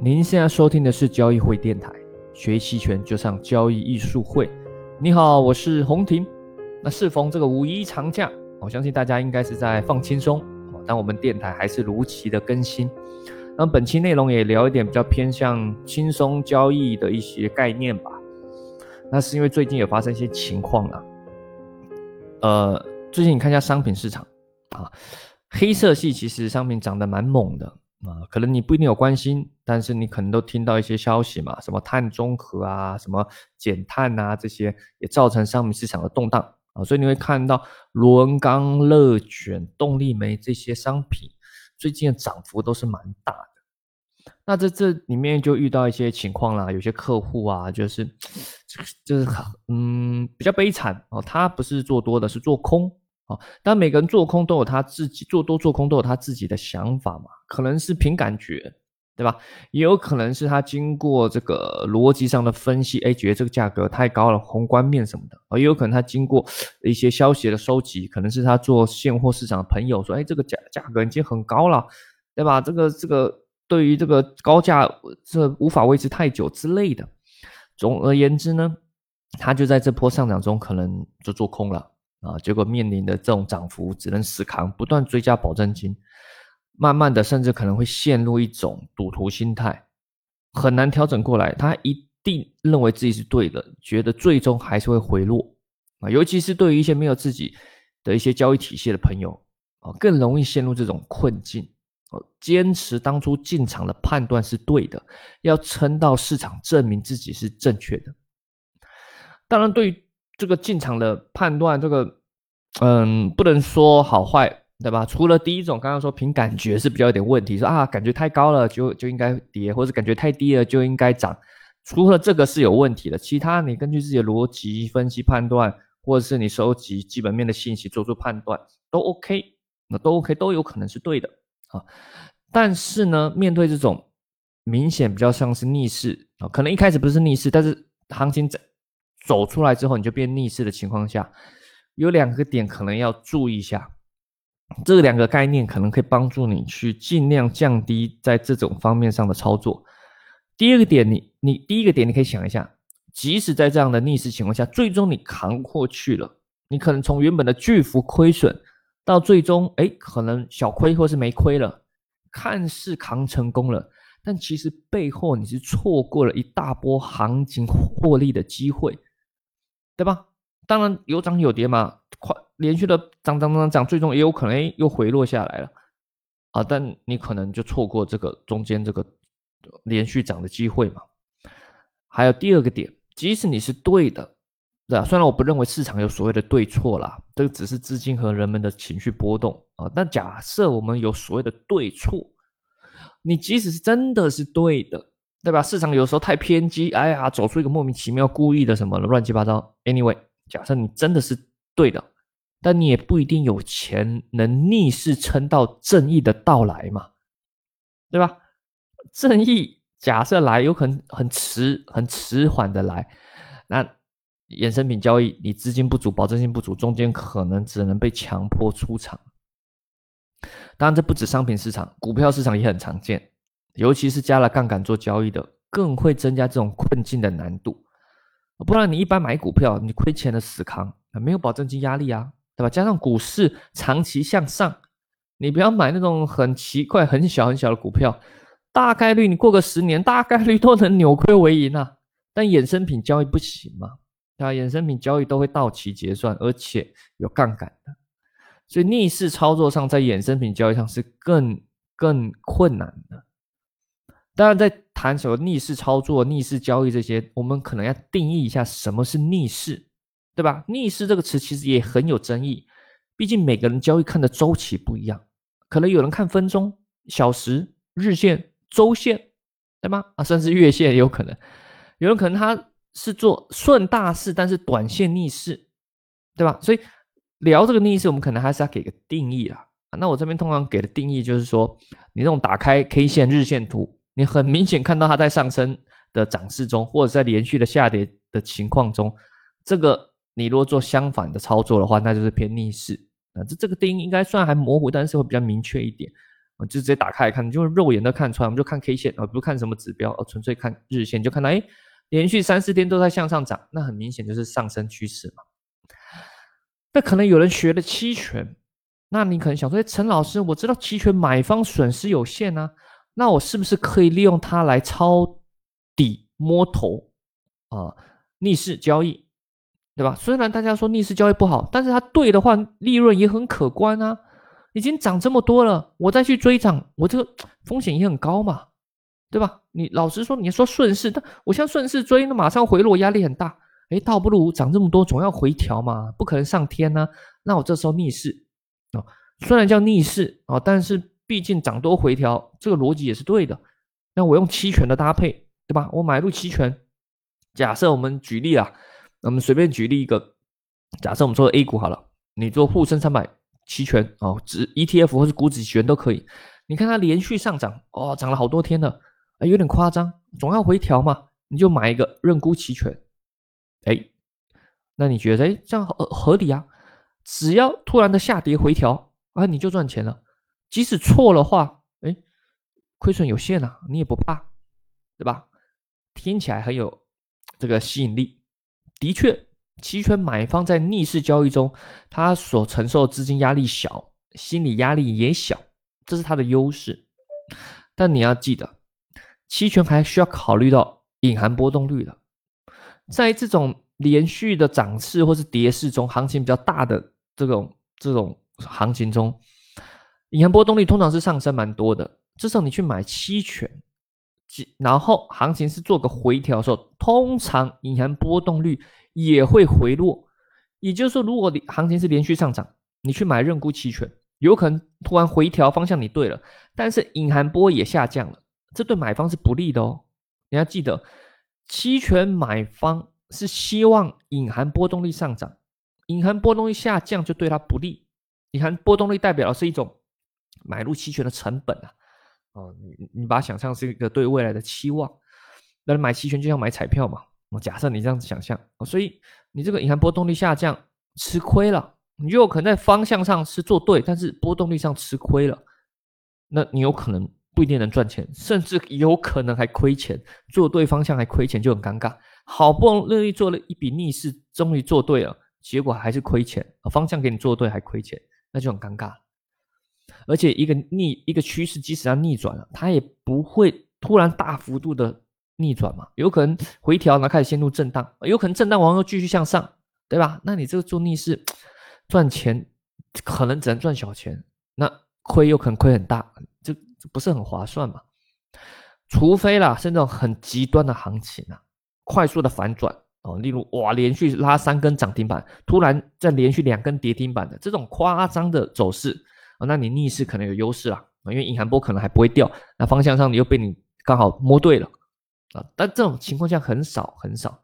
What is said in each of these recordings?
您现在收听的是交易会电台，学期权就上交易艺术会。你好，我是洪婷。那适逢这个五一长假，我相信大家应该是在放轻松，但我们电台还是如期的更新。那本期内容也聊一点比较偏向轻松交易的一些概念吧。那是因为最近有发生一些情况啊，呃，最近你看一下商品市场啊，黑色系其实商品涨得蛮猛的。啊，可能你不一定有关心，但是你可能都听到一些消息嘛，什么碳中和啊，什么减碳啊，这些也造成商品市场的动荡啊，所以你会看到螺纹钢、热卷、动力煤这些商品最近的涨幅都是蛮大的。那在这里面就遇到一些情况啦，有些客户啊，就是就是嗯比较悲惨哦，他不是做多的，是做空。啊，但每个人做空都有他自己做多做空都有他自己的想法嘛，可能是凭感觉，对吧？也有可能是他经过这个逻辑上的分析，哎，觉得这个价格太高了，宏观面什么的，也有可能他经过一些消息的收集，可能是他做现货市场的朋友说，哎，这个价价格已经很高了，对吧？这个这个对于这个高价这无法维持太久之类的。总而言之呢，他就在这波上涨中可能就做空了。啊，结果面临的这种涨幅，只能死扛，不断追加保证金，慢慢的，甚至可能会陷入一种赌徒心态，很难调整过来。他一定认为自己是对的，觉得最终还是会回落啊。尤其是对于一些没有自己的一些交易体系的朋友啊，更容易陷入这种困境。哦，坚持当初进场的判断是对的，要撑到市场证明自己是正确的。当然，对于。这个进场的判断，这个嗯，不能说好坏，对吧？除了第一种，刚刚说凭感觉是比较有点问题，说啊，感觉太高了就就应该跌，或者感觉太低了就应该涨。除了这个是有问题的，其他你根据自己的逻辑分析判断，或者是你收集基本面的信息做出判断，都 OK，那都 OK，都有可能是对的啊。但是呢，面对这种明显比较像是逆势啊，可能一开始不是逆势，但是行情在。走出来之后，你就变逆势的情况下，有两个点可能要注意一下。这两个概念可能可以帮助你去尽量降低在这种方面上的操作。第二个点，你你第一个点你可以想一下，即使在这样的逆势情况下，最终你扛过去了，你可能从原本的巨幅亏损到最终哎可能小亏或是没亏了，看似扛成功了，但其实背后你是错过了一大波行情获利的机会。对吧？当然有涨有跌嘛，快连续的涨涨涨涨，最终也有可能又回落下来了啊！但你可能就错过这个中间这个连续涨的机会嘛。还有第二个点，即使你是对的，对吧？虽然我不认为市场有所谓的对错啦，这个只是资金和人们的情绪波动啊。但假设我们有所谓的对错，你即使是真的是对的。对吧？市场有时候太偏激，哎呀，走出一个莫名其妙、故意的什么乱七八糟。Anyway，假设你真的是对的，但你也不一定有钱能逆势撑到正义的到来嘛，对吧？正义假设来，有可能很迟、很迟缓的来。那衍生品交易，你资金不足、保证金不足，中间可能只能被强迫出场。当然，这不止商品市场，股票市场也很常见。尤其是加了杠杆做交易的，更会增加这种困境的难度。不然你一般买股票，你亏钱的死扛，没有保证金压力啊，对吧？加上股市长期向上，你不要买那种很奇怪、很小很小的股票，大概率你过个十年，大概率都能扭亏为盈啊。但衍生品交易不行嘛，对吧？衍生品交易都会到期结算，而且有杠杆的，所以逆势操作上，在衍生品交易上是更更困难的。当然，在谈什么逆势操作、逆势交易这些，我们可能要定义一下什么是逆势，对吧？逆势这个词其实也很有争议，毕竟每个人交易看的周期不一样，可能有人看分钟、小时、日线、周线，对吗？啊，甚至月线也有可能。有人可能他是做顺大势，但是短线逆势，对吧？所以聊这个逆势，我们可能还是要给个定义啦。那我这边通常给的定义就是说，你这种打开 K 线、日线图。你很明显看到它在上升的涨势中，或者在连续的下跌的情况中，这个你如果做相反的操作的话，那就是偏逆势啊。这这个定义应该算还模糊，但是会比较明确一点。我就直接打开来看，就是肉眼都看出来，我们就看 K 线啊，不看什么指标，哦，纯粹看日线，就看到哎，连续三四天都在向上涨，那很明显就是上升趋势嘛。那可能有人学了期权，那你可能想说，陈老师，我知道期权买方损失有限啊，那我是不是可以利用它来抄底摸头啊，逆势交易，对吧？虽然大家说逆势交易不好，但是它对的话，利润也很可观啊。已经涨这么多了，我再去追涨，我这个风险也很高嘛，对吧？你老实说，你说顺势，但我像顺势追，那马上回落，压力很大。哎，倒不如涨这么多，总要回调嘛，不可能上天呢。那我这时候逆势啊，虽然叫逆势啊，但是毕竟涨多回调，这个逻辑也是对的。那我用期权的搭配，对吧？我买入期权，假设我们举例啊，我们随便举例一个，假设我们做 A 股好了，你做沪深三百。期权哦，指 ETF 或是股指期权都可以。你看它连续上涨哦，涨了好多天了，哎，有点夸张，总要回调嘛，你就买一个认沽期权。哎，那你觉得哎这样合合理啊？只要突然的下跌回调啊，你就赚钱了。即使错了话，哎，亏损有限啊，你也不怕，对吧？听起来很有这个吸引力，的确。期权买方在逆势交易中，他所承受资金压力小，心理压力也小，这是他的优势。但你要记得，期权还需要考虑到隐含波动率的。在这种连续的涨势或是跌势中，行情比较大的这种这种行情中，隐含波动率通常是上升蛮多的。这时候你去买期权，然后行情是做个回调的时候，通常隐含波动率。也会回落，也就是说，如果你行情是连续上涨，你去买认沽期权，有可能突然回调方向，你对了，但是隐含波也下降了，这对买方是不利的哦。你要记得，期权买方是希望隐含波动率上涨，隐含波动率下降就对它不利。隐含波动率代表的是一种买入期权的成本啊，哦，你你把它想象是一个对未来的期望，那买期权就像买彩票嘛。我假设你这样子想象，所以你这个隐含波动率下降，吃亏了，你就有可能在方向上是做对，但是波动率上吃亏了，那你有可能不一定能赚钱，甚至有可能还亏钱。做对方向还亏钱就很尴尬，好不容易做了一笔逆势，终于做对了，结果还是亏钱。方向给你做对还亏钱，那就很尴尬。而且一个逆一个趋势，即使要逆转了，它也不会突然大幅度的。逆转嘛，有可能回调，然后开始陷入震荡，有可能震荡完后继续向上，对吧？那你这个做逆势赚钱，可能只能赚小钱，那亏又可能亏很大，就不是很划算嘛。除非啦是那种很极端的行情啊，快速的反转哦，例如哇连续拉三根涨停板，突然再连续两根跌停板的这种夸张的走势啊，那你逆势可能有优势啊，因为隐含波可能还不会掉，那方向上你又被你刚好摸对了。啊，但这种情况下很少很少。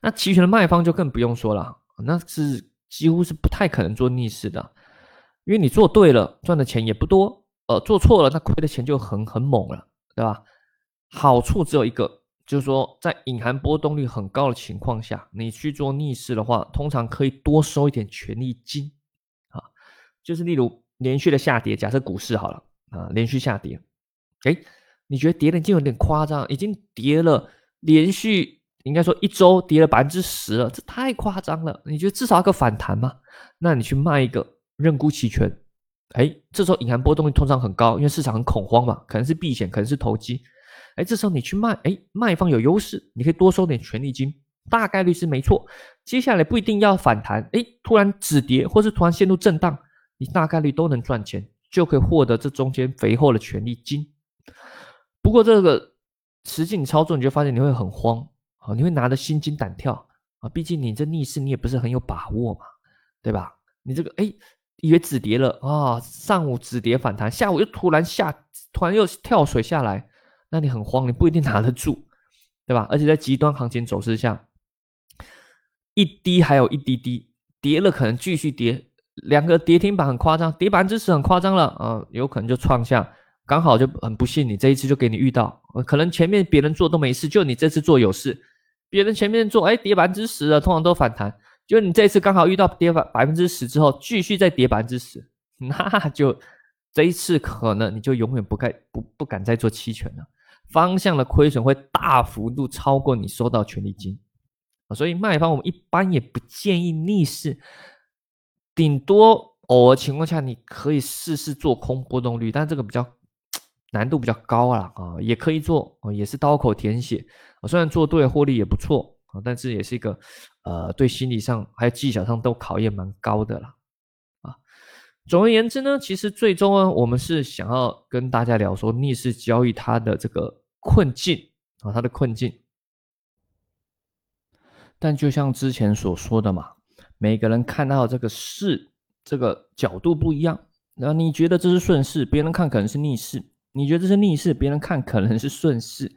那期权的卖方就更不用说了，那是几乎是不太可能做逆势的，因为你做对了赚的钱也不多，呃，做错了那亏的钱就很很猛了，对吧？好处只有一个，就是说在隐含波动率很高的情况下，你去做逆势的话，通常可以多收一点权利金，就是例如连续的下跌，假设股市好了啊，连续下跌，哎。你觉得跌的已经有点夸张，已经跌了连续应该说一周跌了百分之十了，这太夸张了。你觉得至少要个反弹吗？那你去卖一个认沽期权，哎，这时候隐含波动率通常很高，因为市场很恐慌嘛，可能是避险，可能是投机。哎，这时候你去卖，哎，卖方有优势，你可以多收点权利金，大概率是没错。接下来不一定要反弹，哎，突然止跌或是突然陷入震荡，你大概率都能赚钱，就可以获得这中间肥厚的权利金。不过这个实际你操作，你就发现你会很慌啊，你会拿得心惊胆跳啊，毕竟你这逆势你也不是很有把握嘛，对吧？你这个哎，以为止跌了啊，上午止跌反弹，下午又突然下，突然又跳水下来，那你很慌，你不一定拿得住，对吧？而且在极端行情走势下，一滴还有一滴滴跌了，可能继续跌，两个跌停板很夸张，跌百分之十很夸张了啊，有可能就创下。刚好就很不幸，你这一次就给你遇到，可能前面别人做都没事，就你这次做有事。别人前面做，哎，跌百分之十了，通常都反弹，就你这次刚好遇到跌百百分之十之后，继续再跌百分之十，那就这一次可能你就永远不该不不敢再做期权了，方向的亏损会大幅度超过你收到权利金，所以卖方我们一般也不建议逆势，顶多偶尔情况下你可以试试做空波动率，但这个比较难度比较高了啊，也可以做啊，也是刀口舔血啊，虽然做对获利也不错啊，但是也是一个呃对心理上还有技巧上都考验蛮高的啦。总而言之呢，其实最终呢，我们是想要跟大家聊说逆势交易它的这个困境啊，它的困境。但就像之前所说的嘛，每个人看到这个势这个角度不一样。然后你觉得这是顺势，别人看可能是逆势；你觉得这是逆势，别人看可能是顺势，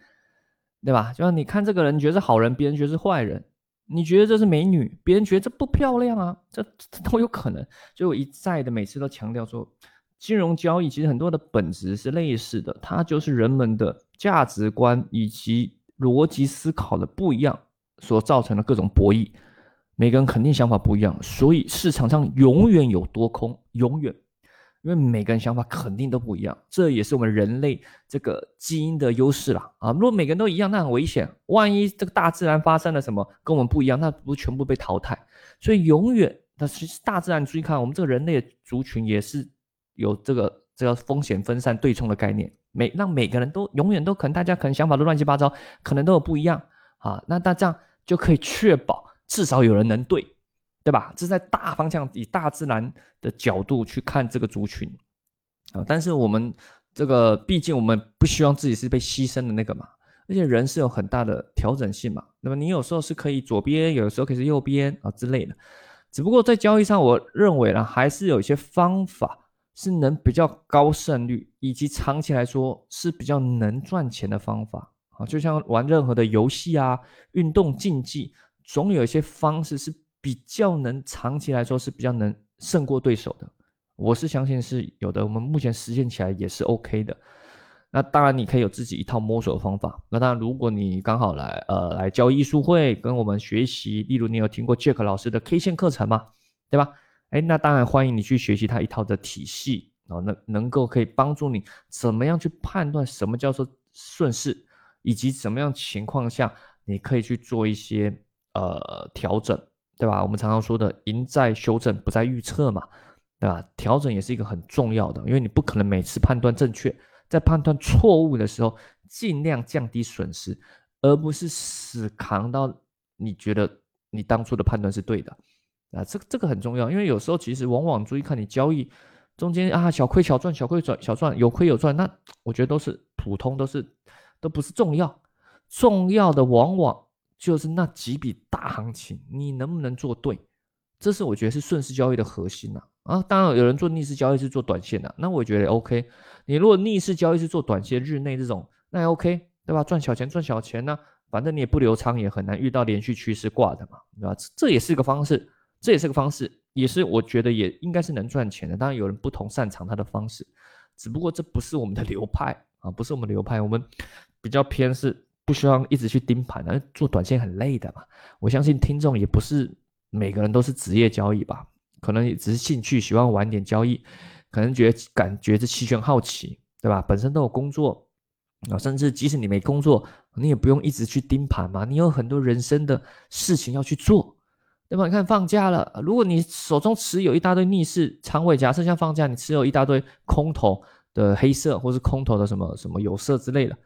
对吧？就像你看这个人，你觉得是好人，别人觉得是坏人。你觉得这是美女，别人觉得这不漂亮啊，这都有可能。所以我一再的每次都强调说，金融交易其实很多的本质是类似的，它就是人们的价值观以及逻辑思考的不一样所造成的各种博弈。每个人肯定想法不一样，所以市场上永远有多空，永远。因为每个人想法肯定都不一样，这也是我们人类这个基因的优势啦。啊！如果每个人都一样，那很危险。万一这个大自然发生了什么跟我们不一样，那不全部被淘汰？所以永远，那其实大自然注意看，我们这个人类族群也是有这个这个风险分散对冲的概念。每让每个人都永远都可能，大家可能想法都乱七八糟，可能都有不一样啊。那那这样就可以确保至少有人能对。对吧？这是在大方向以大自然的角度去看这个族群啊，但是我们这个毕竟我们不希望自己是被牺牲的那个嘛，而且人是有很大的调整性嘛。那么你有时候是可以左边，有时候可以是右边啊之类的。只不过在交易上，我认为呢，还是有一些方法是能比较高胜率，以及长期来说是比较能赚钱的方法啊。就像玩任何的游戏啊，运动竞技，总有一些方式是。比较能长期来说是比较能胜过对手的，我是相信是有的。我们目前实现起来也是 OK 的。那当然你可以有自己一套摸索的方法。那当然，如果你刚好来呃来教艺术会跟我们学习，例如你有听过 Jack 老师的 K 线课程吗？对吧？哎，那当然欢迎你去学习他一套的体系啊，能能够可以帮助你怎么样去判断什么叫做顺势，以及怎么样情况下你可以去做一些呃调整。对吧？我们常常说的“赢在修正，不在预测”嘛，对吧？调整也是一个很重要的，因为你不可能每次判断正确，在判断错误的时候，尽量降低损失，而不是死扛到你觉得你当初的判断是对的啊。这个这个很重要，因为有时候其实往往注意看你交易中间啊，小亏小赚，小亏赚小赚，有亏有赚，那我觉得都是普通，都是都不是重要，重要的往往。就是那几笔大行情，你能不能做对？这是我觉得是顺势交易的核心呐。啊，当然有人做逆势交易是做短线的，那我觉得 OK。你如果逆势交易是做短线日内这种，那也 OK，对吧？赚小钱赚小钱呢，反正你也不留仓，也很难遇到连续趋势挂的嘛，对吧？这也是个方式，这也是个方式，也是我觉得也应该是能赚钱的。当然有人不同擅长他的方式，只不过这不是我们的流派啊，不是我们流派，我们比较偏是。不需要一直去盯盘的，做短线很累的嘛。我相信听众也不是每个人都是职业交易吧，可能也只是兴趣，喜欢玩点交易，可能觉得感觉这期权好奇，对吧？本身都有工作啊，甚至即使你没工作，你也不用一直去盯盘嘛。你有很多人生的事情要去做，对吧？你看放假了，如果你手中持有一大堆逆势仓位，假设像放假，你持有一大堆空头的黑色，或是空头的什么什么有色之类的。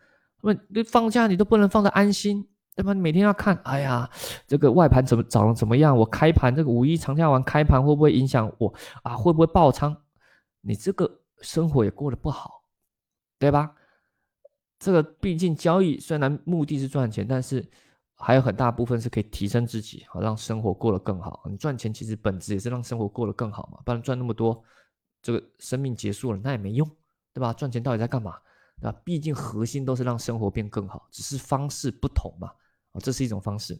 那么你放假你都不能放的安心，对吧？你每天要看，哎呀，这个外盘怎么涨怎么样？我开盘这个五一长假完开盘会不会影响我啊？会不会爆仓？你这个生活也过得不好，对吧？这个毕竟交易虽然目的是赚钱，但是还有很大部分是可以提升自己，好让生活过得更好。你赚钱其实本质也是让生活过得更好嘛，不然赚那么多，这个生命结束了那也没用，对吧？赚钱到底在干嘛？那毕竟核心都是让生活变更好，只是方式不同嘛。啊，这是一种方式。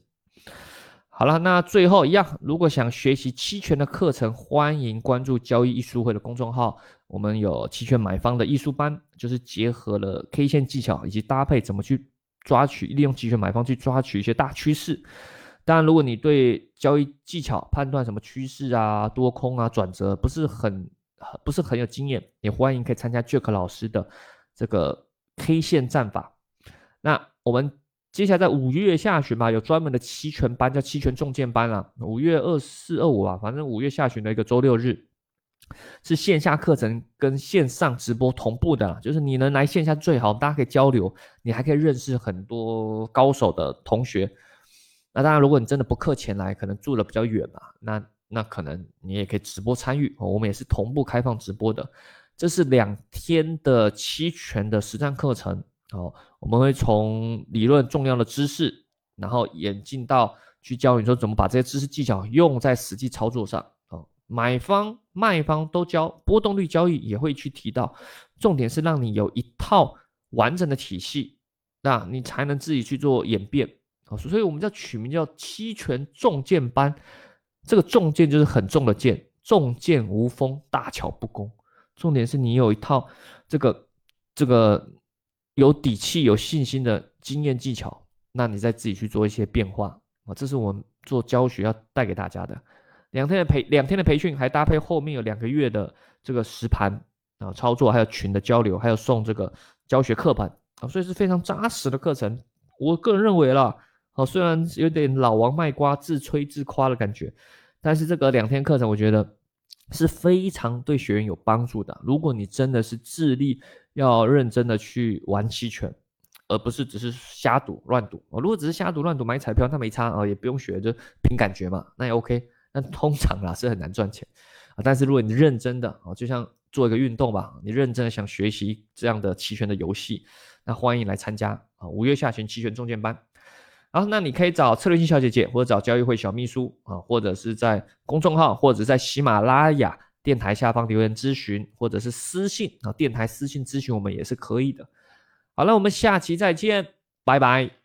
好了，那最后一样，如果想学习期权的课程，欢迎关注交易艺术会的公众号。我们有期权买方的艺术班，就是结合了 K 线技巧以及搭配怎么去抓取，利用期权买方去抓取一些大趋势。当然，如果你对交易技巧判断什么趋势啊、多空啊、转折不是很不是很有经验，也欢迎可以参加 Jack 老师的这个 K 线战法。那我们接下来在五月下旬吧，有专门的期权班，叫期权重建班啊。五月二四、二五啊，反正五月下旬的一个周六日，是线下课程跟线上直播同步的，就是你能来线下最好，大家可以交流，你还可以认识很多高手的同学。那当然，如果你真的不课前来，可能住的比较远嘛，那那可能你也可以直播参与，我们也是同步开放直播的。这是两天的期权的实战课程。哦，我们会从理论重要的知识，然后演进到去教你说怎么把这些知识技巧用在实际操作上。哦，买方卖方都教，波动率交易也会去提到，重点是让你有一套完整的体系，那你才能自己去做演变。哦，所以我们叫取名叫期权重剑班，这个重剑就是很重的剑，重剑无锋，大巧不工。重点是你有一套这个这个。有底气、有信心的经验技巧，那你再自己去做一些变化啊！这是我们做教学要带给大家的。两天的培两天的培训，还搭配后面有两个月的这个实盘啊操作，还有群的交流，还有送这个教学课本啊，所以是非常扎实的课程。我个人认为啦，啊，虽然有点老王卖瓜、自吹自夸的感觉，但是这个两天课程，我觉得是非常对学员有帮助的。如果你真的是致力，要认真的去玩期权，而不是只是瞎赌乱赌哦。如果只是瞎赌乱赌买彩票，那没差啊，也不用学，就凭感觉嘛，那也 OK。那通常啊是很难赚钱啊。但是如果你认真的哦，就像做一个运动吧，你认真的想学习这样的期权的游戏，那欢迎来参加啊五月下旬期权中建班。然后那你可以找策略性小姐姐，或者找交易会小秘书啊，或者是在公众号，或者在喜马拉雅。电台下方留言咨询，或者是私信啊，电台私信咨询我们也是可以的。好了，我们下期再见，拜拜。